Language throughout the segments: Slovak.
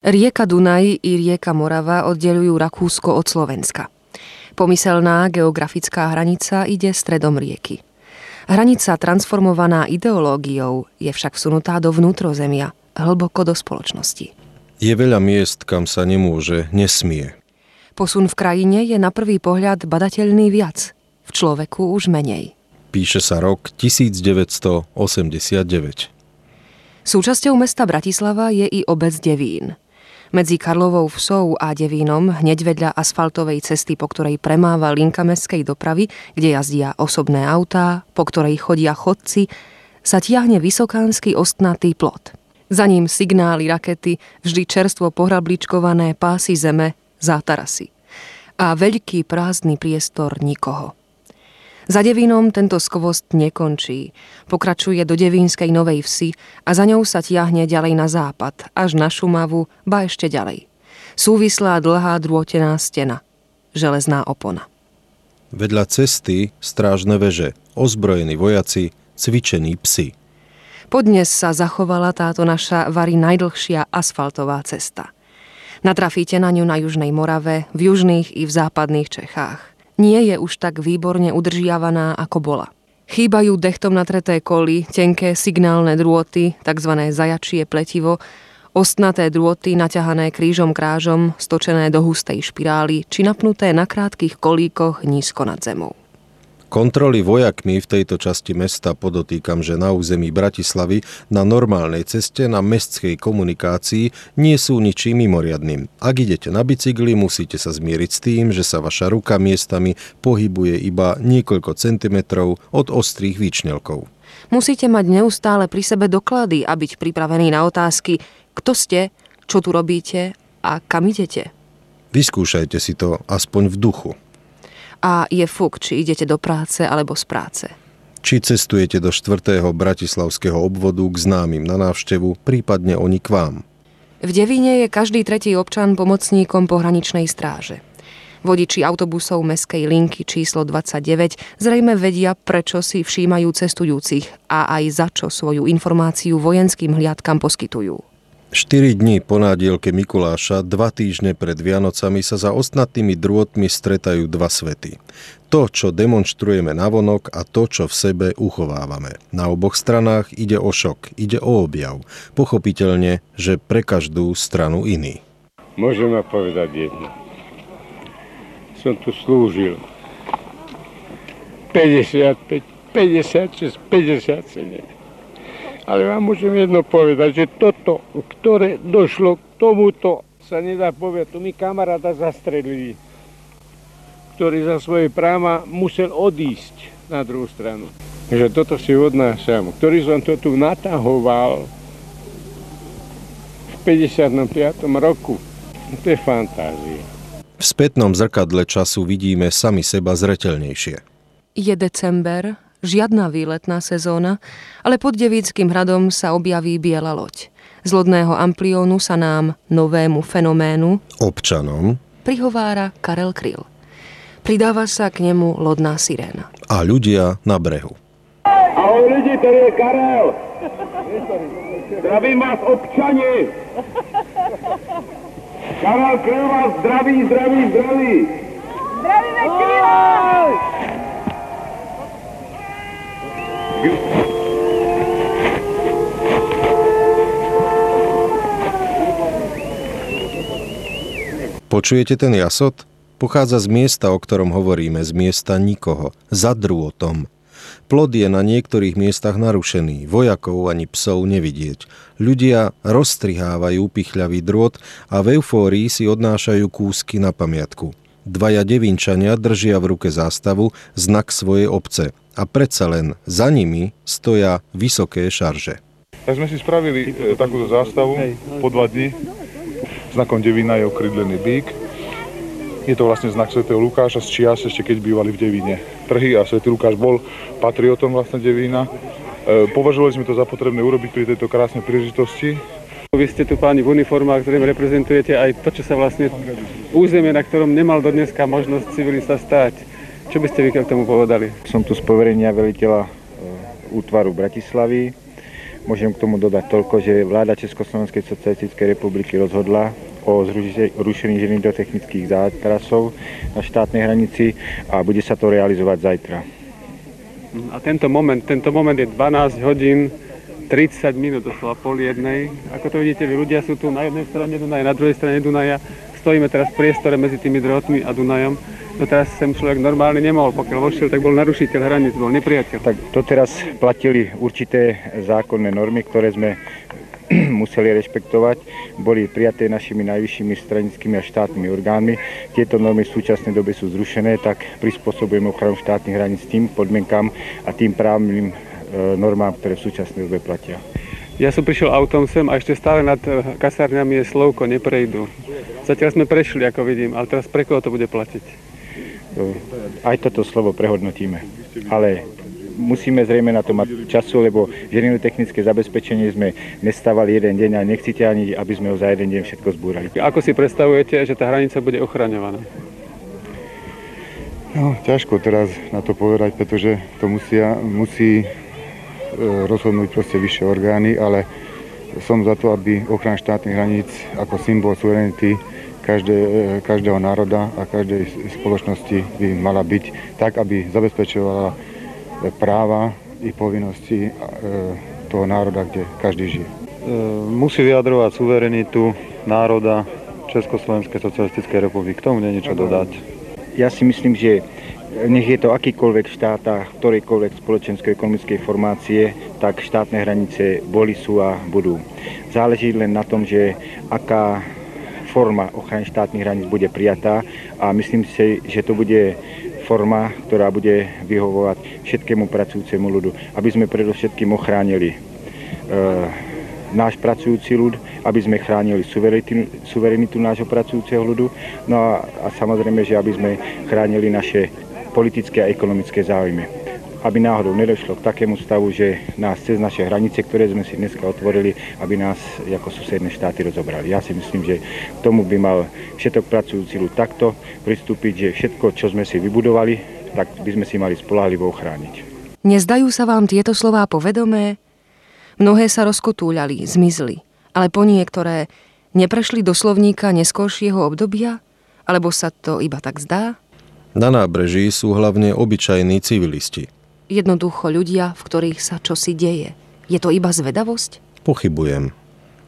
Rieka Dunaj i rieka Morava oddelujú Rakúsko od Slovenska. Pomyselná geografická hranica ide stredom rieky. Hranica transformovaná ideológiou je však vsunutá do vnútrozemia, hlboko do spoločnosti. Je veľa miest, kam sa nemôže, nesmie. Posun v krajine je na prvý pohľad badateľný viac, v človeku už menej. Píše sa rok 1989. Súčasťou mesta Bratislava je i obec Devín – medzi Karlovou Vsou a Devínom, hneď vedľa asfaltovej cesty, po ktorej premáva linka mestskej dopravy, kde jazdia osobné autá, po ktorej chodia chodci, sa tiahne vysokánsky ostnatý plot. Za ním signály rakety, vždy čerstvo pohrabličkované pásy zeme, zátarasy. A veľký prázdny priestor nikoho. Za Devínom tento skvost nekončí. Pokračuje do Devínskej Novej Vsi a za ňou sa tiahne ďalej na západ, až na Šumavu, ba ešte ďalej. Súvislá dlhá drôtená stena. Železná opona. Vedľa cesty strážne veže, ozbrojení vojaci, cvičení psi. Podnes sa zachovala táto naša vari najdlhšia asfaltová cesta. Natrafíte na ňu na Južnej Morave, v južných i v západných Čechách nie je už tak výborne udržiavaná, ako bola. Chýbajú dechtom natreté koly, tenké signálne drôty, tzv. zajačie pletivo, ostnaté drôty naťahané krížom krážom, stočené do hustej špirály, či napnuté na krátkých kolíkoch nízko nad zemou. Kontroly vojakmi v tejto časti mesta podotýkam, že na území Bratislavy na normálnej ceste na mestskej komunikácii nie sú ničím mimoriadným. Ak idete na bicykli, musíte sa zmieriť s tým, že sa vaša ruka miestami pohybuje iba niekoľko centimetrov od ostrých výčnelkov. Musíte mať neustále pri sebe doklady a byť pripravený na otázky, kto ste, čo tu robíte a kam idete. Vyskúšajte si to aspoň v duchu a je fuk, či idete do práce alebo z práce. Či cestujete do 4. bratislavského obvodu k známym na návštevu, prípadne oni k vám. V Devíne je každý tretí občan pomocníkom pohraničnej stráže. Vodiči autobusov meskej linky číslo 29 zrejme vedia, prečo si všímajú cestujúcich a aj za čo svoju informáciu vojenským hliadkam poskytujú. 4 dní po nádielke Mikuláša, dva týždne pred Vianocami sa za ostnatými drôtmi stretajú dva svety. To, čo demonstrujeme navonok a to, čo v sebe uchovávame. Na oboch stranách ide o šok, ide o objav. Pochopiteľne, že pre každú stranu iný. Môžem povedať jedno. Som tu slúžil 55, 56, 57 ale vám môžem jedno povedať, že toto, ktoré došlo k tomuto, sa nedá povedať. Tu mi kamaráta zastrelili, ktorý za svoje práva musel odísť na druhú stranu. Takže toto si odnášam, ktorý som to tu natahoval v 55. roku. To je fantázia. V spätnom zrkadle času vidíme sami seba zretelnejšie. Je december žiadna výletná sezóna, ale pod Devíckým hradom sa objaví biela loď. Z lodného ampliónu sa nám, novému fenoménu, občanom, prihovára Karel Kryl. Pridáva sa k nemu lodná siréna. A ľudia na brehu. Ahoj lidi, tady je Karel. Zdravím vás občani. Karel Kryl vás zdraví, zdraví, zdraví. Zdravíme Kryla! Počujete ten jasot? Pochádza z miesta, o ktorom hovoríme, z miesta nikoho, za drôtom. Plod je na niektorých miestach narušený, vojakov ani psov nevidieť. Ľudia rozstrihávajú pichľavý drôt a v eufórii si odnášajú kúsky na pamiatku. Dvaja devinčania držia v ruke zástavu, znak svojej obce a predsa len za nimi stoja vysoké šarže. Tak sme si spravili e, takúto zástavu po dva dní. Znakom Devina je okrydlený bík. Je to vlastne znak svätého Lukáša z čias, ešte keď bývali v Devine trhy a svätý Lukáš bol patriotom vlastne Devína. E, považovali sme to za potrebné urobiť pri tejto krásnej príležitosti. Vy ste tu páni v uniformách, ktorým reprezentujete aj to, čo sa vlastne územie, na ktorom nemal do dneska možnosť civilista stáť. Čo by ste vy k tomu povedali? Som tu z poverenia veliteľa e, útvaru Bratislavy. Môžem k tomu dodať toľko, že vláda Československej socialistickej republiky rozhodla o zrušení železotechnických zátrasov na štátnej hranici a bude sa to realizovať zajtra. A tento moment, tento moment je 12 hodín 30 minút, doslova pol jednej. Ako to vidíte, vy ľudia sú tu na jednej strane Dunaja, na druhej strane Dunaja. Stojíme teraz v priestore medzi tými drotmi a Dunajom. No teraz sem človek normálne nemohol, pokiaľ vošiel, tak bol narušiteľ hraníc, bol nepriateľ. Tak to teraz platili určité zákonné normy, ktoré sme museli rešpektovať, boli prijaté našimi najvyššími stranickými a štátnymi orgánmi. Tieto normy v súčasnej dobe sú zrušené, tak prispôsobujeme ochranu štátnych hraníc tým podmienkam a tým právnym E, normám, ktoré v súčasnej dobe platia. Ja som prišiel autom sem a ešte stále nad e, kasárňami je slovko, neprejdu. Zatiaľ sme prešli, ako vidím, ale teraz pre koho to bude platiť? E, aj toto slovo prehodnotíme. Ale musíme zrejme na to mať času, lebo technické zabezpečenie sme nestávali jeden deň a nechcete ani, aby sme ho za jeden deň všetko zbúrali. Ako si predstavujete, že tá hranica bude ochraňovaná? No, ťažko teraz na to povedať, pretože to musia, musí E, rozhodnúť proste vyššie orgány, ale som za to, aby ochrana štátnych hraníc ako symbol suverenity každé, e, každého národa a každej spoločnosti by mala byť tak, aby zabezpečovala práva i povinnosti e, toho národa, kde každý žije. Musí vyjadrovať suverenitu národa Československej socialistickej republiky. K tomu nie niečo dodať. Ja si myslím, že nech je to akýkoľvek štát a ktorejkoľvek spoločensko-ekonomickej formácie, tak štátne hranice boli, sú a budú. Záleží len na tom, že aká forma ochrany štátnych hraníc bude prijatá a myslím si, že to bude forma, ktorá bude vyhovovať všetkému pracujúcemu ľudu, aby sme predovšetkým ochránili e, náš pracujúci ľud, aby sme chránili suverenitu, suverenitu nášho pracujúceho ľudu, no a, a samozrejme, že aby sme chránili naše politické a ekonomické záujmy. Aby náhodou nedošlo k takému stavu, že nás cez naše hranice, ktoré sme si dneska otvorili, aby nás ako susedné štáty rozobrali. Ja si myslím, že k tomu by mal všetok pracujúci ľud takto pristúpiť, že všetko, čo sme si vybudovali, tak by sme si mali spolahlivo ochrániť. Nezdajú sa vám tieto slová povedomé? Mnohé sa rozkotúľali, zmizli, ale po niektoré neprešli do slovníka neskôršieho obdobia? Alebo sa to iba tak zdá? Na nábreží sú hlavne obyčajní civilisti. Jednoducho ľudia, v ktorých sa čosi deje. Je to iba zvedavosť? Pochybujem.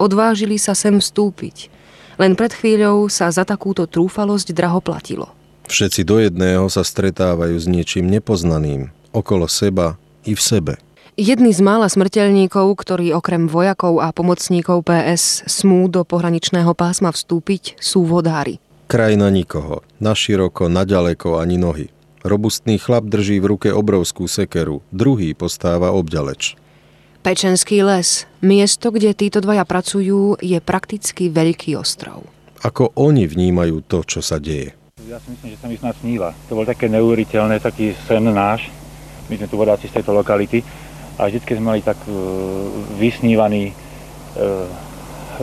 Odvážili sa sem vstúpiť. Len pred chvíľou sa za takúto trúfalosť draho platilo. Všetci do jedného sa stretávajú s niečím nepoznaným, okolo seba i v sebe. Jedný z mála smrteľníkov, ktorí okrem vojakov a pomocníkov PS smú do pohraničného pásma vstúpiť, sú vodári. Krajina nikoho, na široko, na ďaleko ani nohy. Robustný chlap drží v ruke obrovskú sekeru, druhý postáva obďaleč. Pečenský les, miesto, kde títo dvaja pracujú, je prakticky veľký ostrov. Ako oni vnímajú to, čo sa deje? Ja si myslím, že sa mi snad sníva. To bol také neuveriteľné, taký sen náš. My sme tu vodáci z tejto lokality a vždy sme mali tak uh, vysnívaný, uh,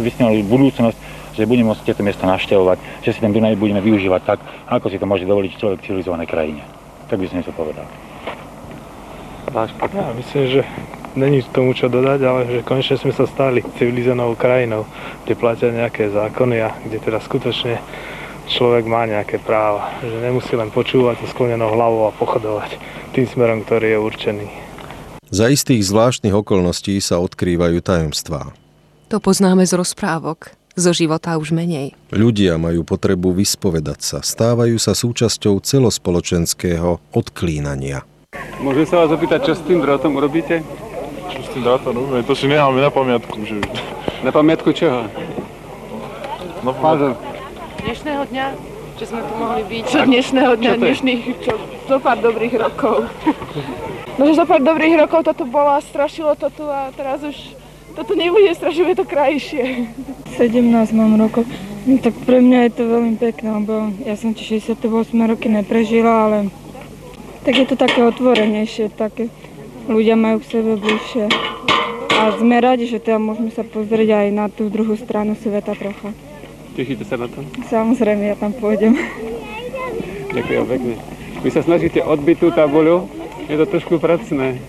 vysnívaný budúcnosť, že budeme môcť tieto miesta navštevovať, že si ten Dunaj budeme využívať tak, ako si to môže dovoliť človek v civilizovanej krajine. Tak by som to povedal. Ja myslím, že není tomu čo dodať, ale že konečne sme sa stali civilizovanou krajinou, kde platia nejaké zákony a kde teda skutočne človek má nejaké práva. Že nemusí len počúvať so sklonenou hlavou a pochodovať tým smerom, ktorý je určený. Za istých zvláštnych okolností sa odkrývajú tajomstvá. To poznáme z rozprávok zo života už menej. Ľudia majú potrebu vyspovedať sa, stávajú sa súčasťou celospoločenského odklínania. Môžem sa vás opýtať, čo s tým drotom urobíte? Čo s tým drotom urobíme? To si necháme na pamiatku. Že... Na pamiatku čoho? Na pamiatku. Dnešného dňa, že sme tu mohli byť. Čo dnešného dňa, čo dnešných, čo, zo pár dobrých rokov. No, že zo pár dobrých rokov toto bolo a strašilo to tu a teraz už toto nebude strašne, je to krajšie. 17 mám rokov. No, tak pre mňa je to veľmi pekné, lebo ja som tie 68 roky neprežila, ale tak je to také otvorenejšie, také ľudia majú k sebe bližšie. A sme radi, že teda môžeme sa pozrieť aj na tú druhú stranu sveta trocha. Tešíte sa na to? Samozrejme, ja tam pôjdem. Ďakujem pekne. Vy sa snažíte odbiť tú tabuľu, je to trošku pracné.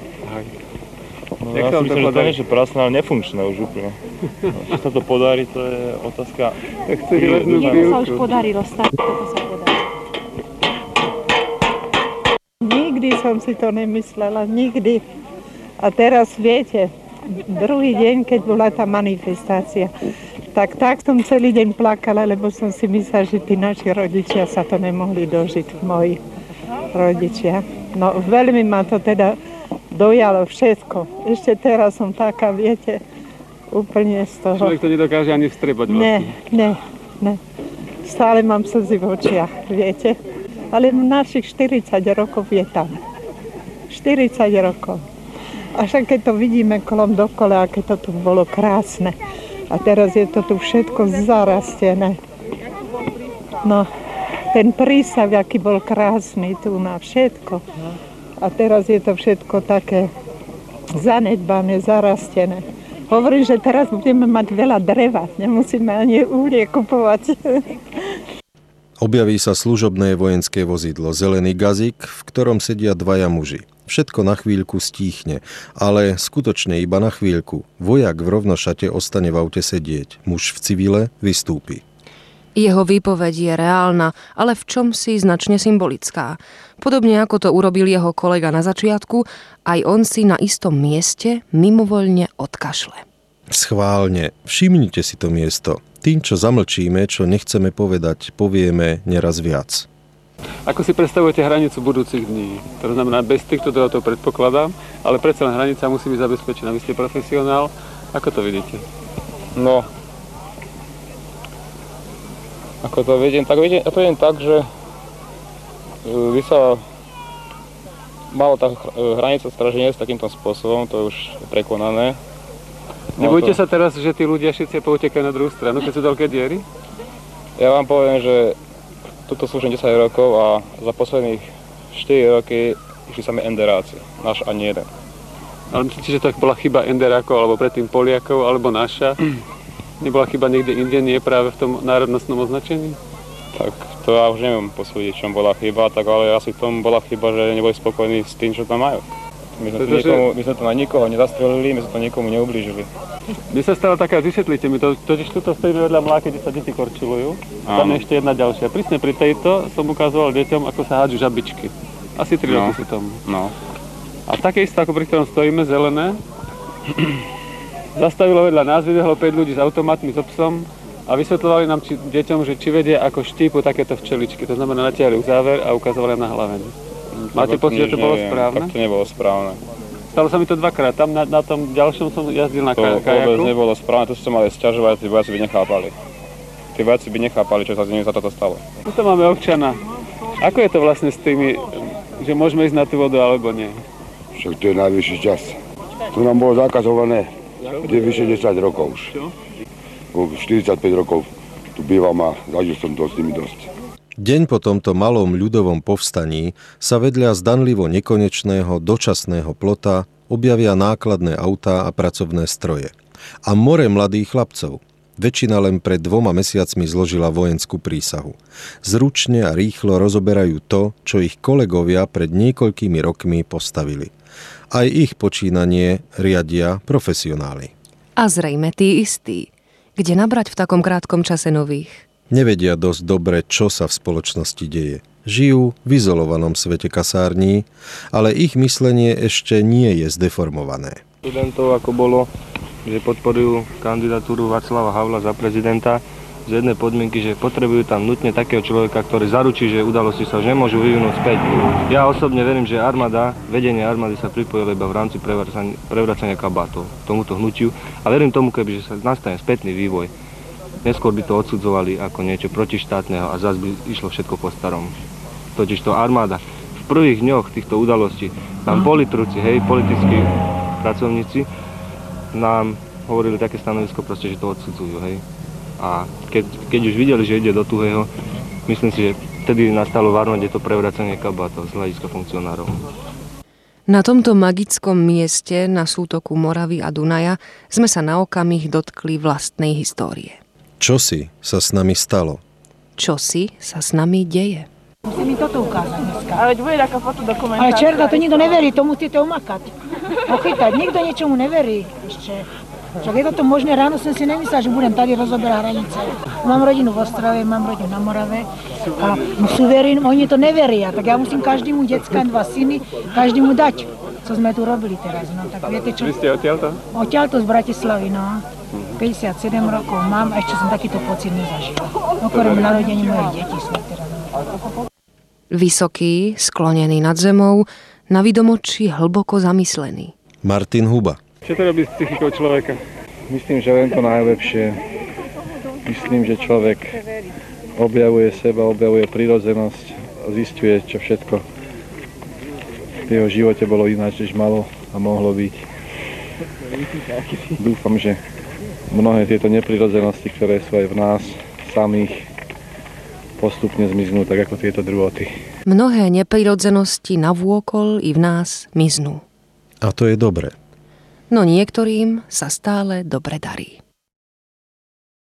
No, ja si myslím, že to nie je prasné, ale nefunkčné už úplne. Či sa to podarí, to je otázka. Jemu sa už podarilo stať, toto sa podarí. Nikdy som si to nemyslela, nikdy. A teraz viete, druhý deň, keď bola tá manifestácia, tak tak som celý deň plakala, lebo som si myslela, že tí naši rodičia sa to nemohli dožiť, moji rodičia. No veľmi ma to teda dojalo všetko. Ešte teraz som taká, viete, úplne z toho. Človek to nedokáže ani vstrebať vlastne. Ne, ne, ne. Stále mám slzy v očiach, viete. Ale našich 40 rokov je tam. 40 rokov. A však keď to vidíme kolom dokola, aké to tu bolo krásne. A teraz je to tu všetko zarastené. No, ten prísav, aký bol krásny tu na všetko. A teraz je to všetko také zanedbané, zarastené. Hovorím, že teraz budeme mať veľa dreva, nemusíme ani uhlie kupovať. Objaví sa služobné vojenské vozidlo, zelený gazík, v ktorom sedia dvaja muži. Všetko na chvíľku stíchne, ale skutočne iba na chvíľku. Vojak v rovnošate ostane v aute sedieť, muž v civile vystúpi. Jeho výpoveď je reálna, ale v čom si značne symbolická. Podobne ako to urobil jeho kolega na začiatku, aj on si na istom mieste mimovoľne odkašle. Schválne, všimnite si to miesto. Tým, čo zamlčíme, čo nechceme povedať, povieme neraz viac. Ako si predstavujete hranicu budúcich dní? To znamená, bez týchto teda to predpokladám, ale predsa len hranica musí byť zabezpečená. Vy ste profesionál, ako to vidíte? No, ako to vidím, tak vidím, ja to vidím tak, že by sa malo tá hranica straženia s takýmto spôsobom, to je už prekonané. Nebojte sa teraz, že tí ľudia všetci poutekajú na druhú stranu, keď sú veľké diery? Ja vám poviem, že tuto slúžim 10 rokov a za posledných 4 roky išli sami enderáci. Náš ani jeden. Ale myslíte, že to bola chyba enderákov, alebo predtým Poliakov, alebo naša? Nebola chyba niekde inde, nie práve v tom národnostnom označení? Tak to ja už neviem posúdiť, čom bola chyba, tak ale asi v tom bola chyba, že neboli spokojní s tým, čo tam majú. My sme, Pretože... nikomu, my sme to na nikoho nezastrelili, my sme to nikomu neublížili. Mne sa stala taká, vysvetlite mi to, totiž tuto stojíme vedľa mláky, kde sa deti korčilujú. Tam je ešte jedna ďalšia. Prísne pri tejto som ukazoval deťom, ako sa hádžu žabičky. Asi 3 no. roky sú tomu. No. A také isté, ako pri ktorom stojíme, zelené, zastavilo vedľa nás, vybehlo 5 ľudí s automatmi, s obsom a vysvetľovali nám či, deťom, že či vedia ako štípu takéto včeličky. To znamená, natiahli záver a ukazovali na hlaveň. Máte pocit, že to bolo správne? Tak to nebolo správne. Stalo sa mi to dvakrát. Tam na, na tom ďalšom som jazdil na to kajaku. To vôbec nebolo správne, to ste mali sťažovať, tí vojaci by nechápali. Tí vojaci by nechápali, čo sa z nimi za toto stalo. Tu máme občana. Ako je to vlastne s tými, že môžeme ísť na tú vodu alebo nie? Však to je najvyšší čas. Tu nám bolo zakazované, kde vyše 10 rokov už. Čo? 45 rokov tu bývam a zažil som to s nimi dosť. Deň po tomto malom ľudovom povstaní sa vedľa zdanlivo nekonečného dočasného plota objavia nákladné autá a pracovné stroje. A more mladých chlapcov. Väčšina len pred dvoma mesiacmi zložila vojenskú prísahu. Zručne a rýchlo rozoberajú to, čo ich kolegovia pred niekoľkými rokmi postavili. Aj ich počínanie riadia profesionáli. A zrejme tí istí. Kde nabrať v takom krátkom čase nových? Nevedia dosť dobre, čo sa v spoločnosti deje. Žijú v izolovanom svete kasární, ale ich myslenie ešte nie je zdeformované. Študentov ako bolo, že podporujú kandidatúru Václava Havla za prezidenta z jednej podmienky, že potrebujú tam nutne takého človeka, ktorý zaručí, že udalosti sa už nemôžu vyvinúť späť. Ja osobne verím, že armáda, vedenie armády sa pripojilo iba v rámci prevracania, kabátov tomuto hnutiu a verím tomu, keby že sa nastane spätný vývoj Neskôr by to odsudzovali ako niečo protištátneho a zase by išlo všetko po starom. Totiž to armáda. V prvých dňoch týchto udalostí nám politruci, hej, politickí pracovníci nám hovorili také stanovisko proste, že to odsudzujú, hej. A keď, keď už videli, že ide do tuhého, myslím si, že vtedy nastalo v armáde to prevracanie kabátov z hľadiska funkcionárov. Na tomto magickom mieste na sútoku Moravy a Dunaja sme sa na okamih dotkli vlastnej histórie. Čo si sa s nami stalo? Čo si sa s nami deje? Musí mi toto ukázať dneska. Ale bude taká fotodokumentácia. Ale čerda, to nikto neverí, to musíte umakať. Pochytať. Nikto ničomu neverí ešte. Však je toto možné, ráno som si nemyslela, že budem tady rozoberať hranice. Mám rodinu v Ostrave, mám rodinu na Morave a sú verí, oni to neveria, tak ja musím každému decka, dva syny, každému dať, co sme tu robili teraz. No, tak viete čo? Vy ste odtiaľto? Odtiaľto z Bratislavy, no. 57 rokov mám a ešte som takýto pocit nezažila. Okrem narodení mojich detí sme teraz. Vysoký, sklonený nad zemou, na vidomoči hlboko zamyslený. Martin Huba. Čo to robí s psychikou človeka? Myslím, že len to najlepšie. Myslím, že človek objavuje seba, objavuje prírodzenosť, zistuje, čo všetko v jeho živote bolo ináč, než malo a mohlo byť. Dúfam, že mnohé tieto neprirodzenosti, ktoré sú aj v nás samých, postupne zmiznú, tak ako tieto druhoty. Mnohé neprirodzenosti navôkol i v nás miznú. A to je dobre. No niektorým sa stále dobre darí.